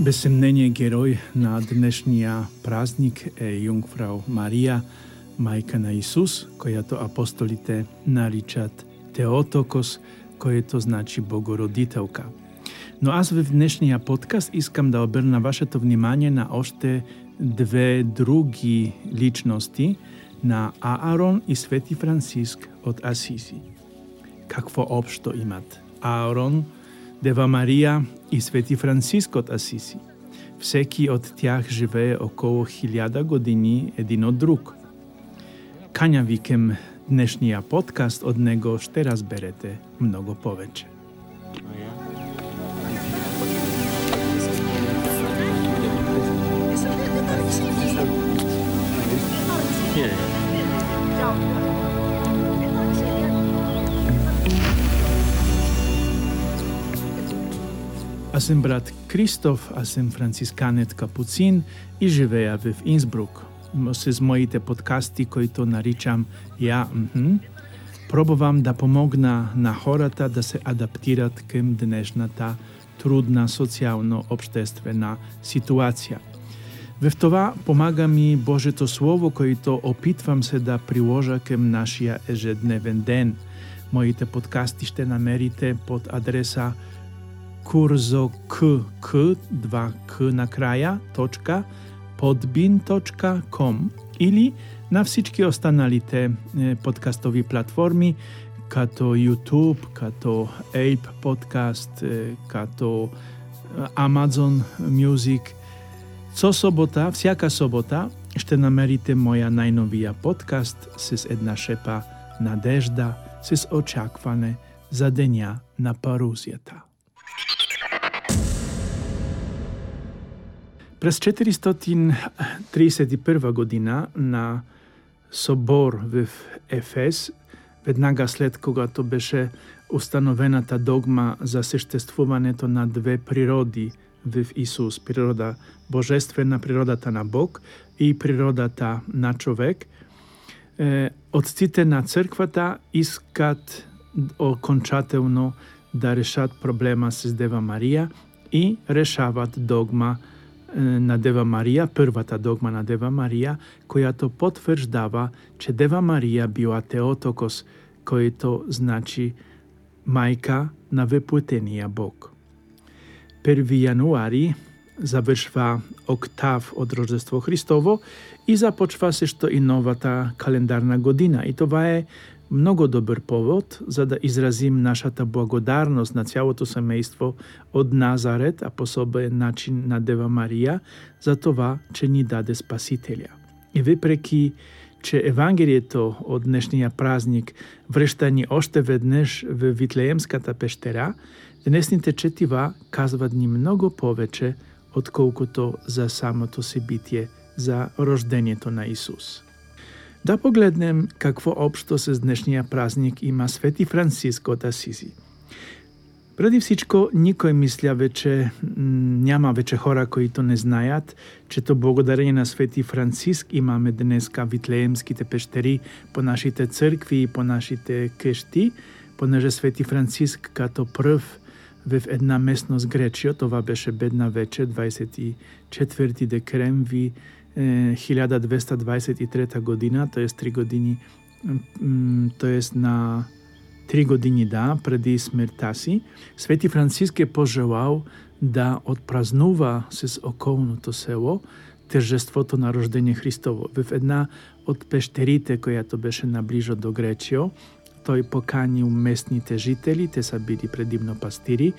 Без съмнение герой на днешния празник е Юнгфрау Мария, майка на Исус, която апостолите наричат Теотокос, което значи Богородителка. Но аз в днешния подкаст искам да обърна вашето внимание на още две други личности на Аарон и Свети Франциск от Асиси. Какво общо имат Аарон – Дева Мария и Свети Франциск от Асиси. Всеки от тях живее около хиляда години един от друг. Каня ви към днешния подкаст, от него ще разберете много повече. Аз съм брат Кристоф, аз съм францисканет капуцин и живея в Инсбрук. С моите подкасти, които наричам Я мхм, пробвам да помогна на хората да се адаптират към днешната трудна социално-обществена ситуация. В това помага ми Божието Слово, което опитвам се да приложа към нашия ежедневен ден. Моите подкасти ще намерите под адреса kurzo k, k, k na kraja, toczka, podbin.com ili na wszystkie ostane te e, podcastowe platformy, kato YouTube, kato Ape Podcast, e, kato e, Amazon Music. Co sobota, wsiaka sobota, jeszcze namerite moja najnowija podcast sys jedna szepa Nadeżda, sys oczakwane zadania na paruzjeta. През 431 година на собор в Ефес, веднага след когато беше установената догма за съществуването на две природи в Исус, природа божествена, природата на Бог и природата на човек, е, отците на църквата искат окончателно да решат проблема с Дева Мария и решават догма на Дева Мария, първата догма на Дева Мария, която потвърждава, че Дева Мария била Теотокос, който значи майка на въплътения Бог. 1 януари завършва октав от Рождество Христово и започва също и новата календарна година. И това е много добър повод, за да изразим нашата благодарност на цялото семейство от Назарет, а по особен начин на Дева Мария, за това, че ни даде Спасителя. И въпреки, че Евангелието от днешния празник връща ни още веднъж в Витлеемската пещера, днесните четива казват ни много повече, отколкото за самото събитие за рождението на Исус. Да погледнем какво общо с днешния празник има Свети Франциско от Асизи. Преди всичко, никой мисля вече, няма вече хора, които не знаят, че то благодарение на Свети Франциск имаме днеска Витлеемските пещери по нашите църкви и по нашите къщи, понеже Свети Франциск като пръв в една местност Гречия, това беше бедна вече, 24 декрември 1223 година, т.е. 3 години, т.е. на 3 години, да, преди смъртта си, Свети Франциск е пожелал да отпразнува с околното село тържеството на рождение Христово. В една от пещерите, която беше наближо до Гречио, той поканил местните жители, те са били предимно пастири,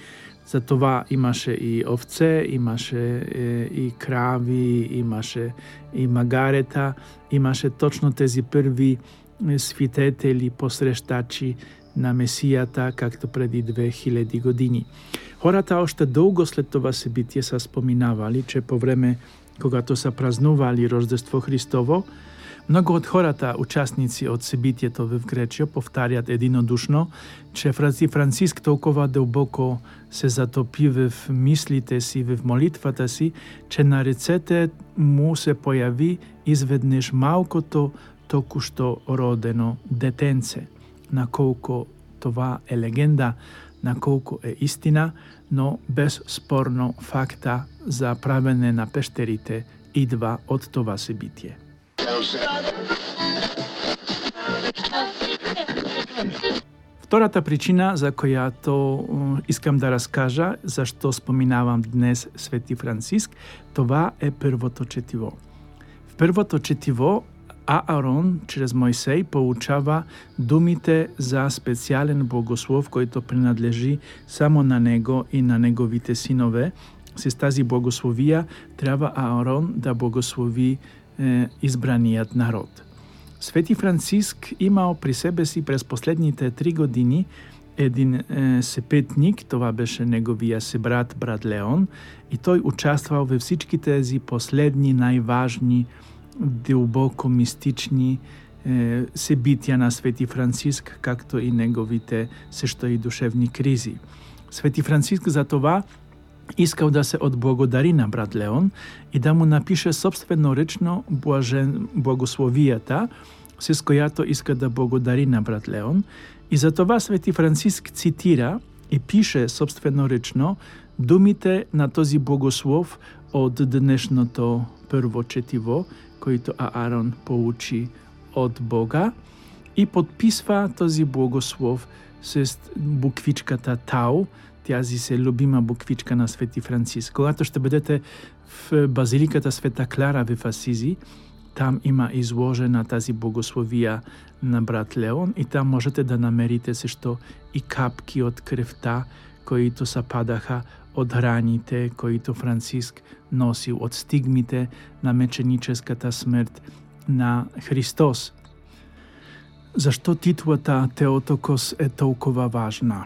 за това имаше и овце, имаше е, и крави, имаше и магарета, имаше точно тези първи е, свидетели, посрещачи на Месията, както преди 2000 години. Хората още дълго след това събитие са споминавали, че по време, когато са празнували Рождество Христово, много от хората, участници от събитието в Гречия, повтарят единодушно, че Франци Франциск толкова дълбоко се затопи в мислите си, в молитвата си, че на ръцете му се появи изведнъж малкото току-що родено детенце. Наколко това е легенда, на колко е истина, но безспорно факта за правене на пещерите идва от това събитие. Втората причина, за която искам да разкажа, защо споминавам днес Свети Франциск, това е първото четиво. В първото четиво Аарон чрез Мойсей получава думите за специален богослов, който принадлежи само на него и на неговите синове. С тази благословия трябва Аарон да благослови избраният народ. Свети Франциск имал при себе си през последните три години един е, сепетник, това беше неговия себрат брат Леон, и той участвал във всички тези последни най-важни, дълбоко мистични е, събития на Свети Франциск, както и неговите също и душевни кризи. Свети Франциск за това искал да се отблагодари на брат Леон и да му напише собственоръчно блажен, благословията, с която иска да благодари на брат Леон. И за това Свети Франциск цитира и пише собственоръчно думите на този благослов от днешното първо четиво, който Аарон получи от Бога и подписва този благослов с буквичката Тау, тази се любима буквичка на Свети Франциск. Когато ще бъдете в базиликата Света Клара в Асизи, там има изложена тази богословия на брат Леон и там можете да намерите също и капки от кръвта, които са падаха от раните, които Франциск носил, от стигмите на меченическата смърт на Христос. Защо титлата Теотокос е толкова важна?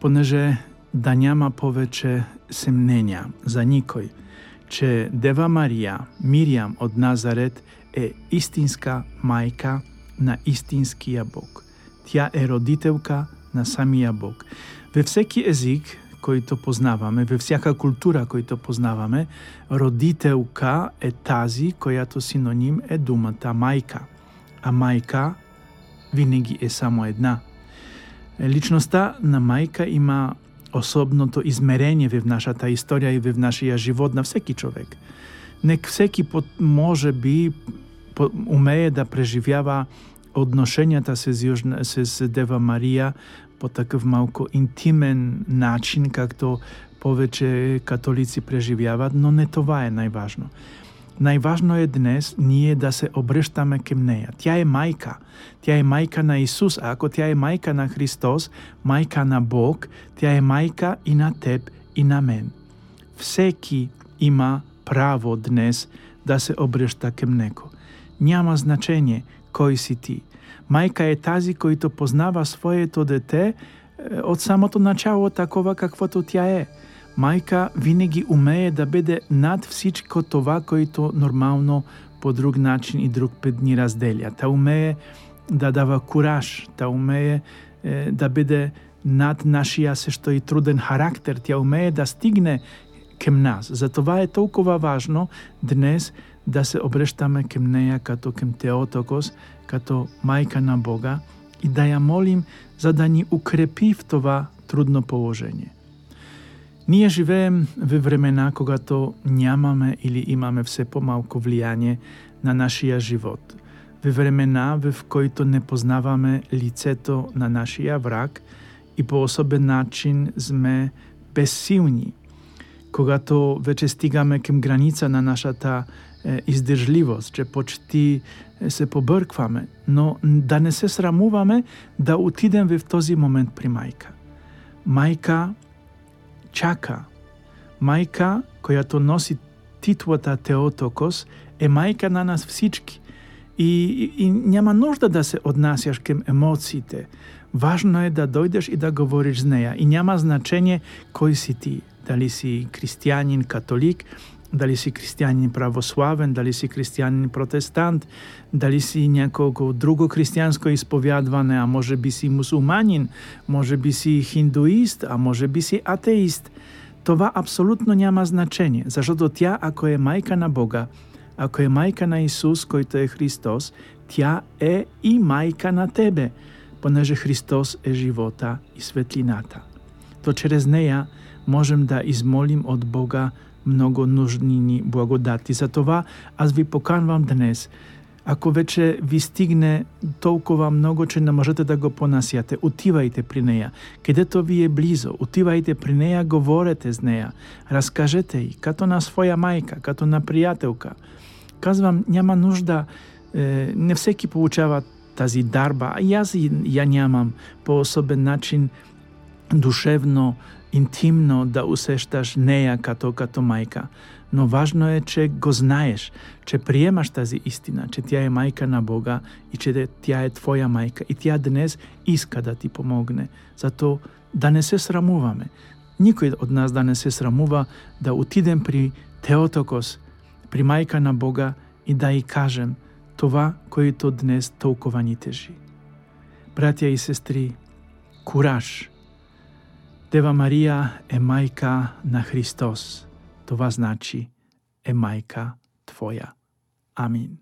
Понеже да няма повече съмнения за никой, че Дева Мария, Мириам от Назарет, е истинска майка на истинския Бог. Тя е родителка на самия Бог. Във всеки език, който познаваме, във всяка култура, който познаваме, родителка е тази, която синоним е думата майка. А майка винаги е само една. Личността на майка има особното измерение в нашата история и в нашия живот на всеки човек. Не всеки може би умее да преживява отношенията с, Южна, с Дева Мария по такъв малко интимен начин, както повече католици преживяват, но не това е най-важно. Най-важно е днес ние да се обръщаме към нея. Тя е майка. Тя е майка на Исус. А ако тя е майка на Христос, майка на Бог, тя е майка и на теб, и на мен. Всеки има право днес да се обръща към Него. Няма значение кой си ти. Майка е тази, който познава своето дете е, от самото начало такова, каквото тя е майка винаги умее да бъде над всичко това, което нормално по друг начин и друг път ни разделя. Та умее да дава кураж, та умее е, да бъде над нашия също и труден характер. Тя умее да стигне към нас. Затова е толкова важно днес да се обръщаме към нея като към Теотокос, като майка на Бога и да я молим, за да ни укрепи в това трудно положение. Ние живеем във времена, когато нямаме или имаме все по-малко влияние на нашия живот. Във времена, в които не познаваме лицето на нашия враг и по особен начин сме безсилни. Когато вече стигаме към граница на нашата е, издържливост, че почти се побъркваме, но да не се срамуваме да отидем в този момент при майка. Майка чака. Майка, която носи титлата Теотокос, е майка на нас всички. И, и, и няма нужда да се отнасяш към емоциите. Важно е да дойдеш и да говориш с нея. И няма значение кой си ти. Дали си християнин, католик, дали си християнин православен, дали си християнин протестант, дали си няколко друго християнско изповядване, а може би си мусулманин, може би си хиндуист, а може би си атеист. Това абсолютно няма значение, защото тя, ако е майка на Бога, ако е майка на Исус, който е Христос, тя е и майка на тебе, понеже Христос е живота и светлината. като чрез нея можем да измолим от Бога много нужни ни благодати. Затова аз ви поканвам днес – ако вече ви стигне толкова много, че не можете да го понасяте, отивайте при нея. Където ви е близо, отивайте при нея, говорете с нея. Разкажете й, като на своя майка, като на приятелка. Казвам, няма нужда, е, не всеки получава тази дарба, а аз я нямам по особен начин душевно, интимно да усещаш нея като, като майка. Но важно е, че го знаеш, че приемаш тази истина, че тя е майка на Бога и че тя е твоя майка. И тя днес иска да ти помогне. Зато да не се срамуваме. Никой от нас да не се срамува да отидем при Теотокос, при майка на Бога и да й кажем това, което днес толкова ни тежи. Братя и сестри, кураж! Дева Мария е майка на Христос. Това значи е майка Твоя. Амин.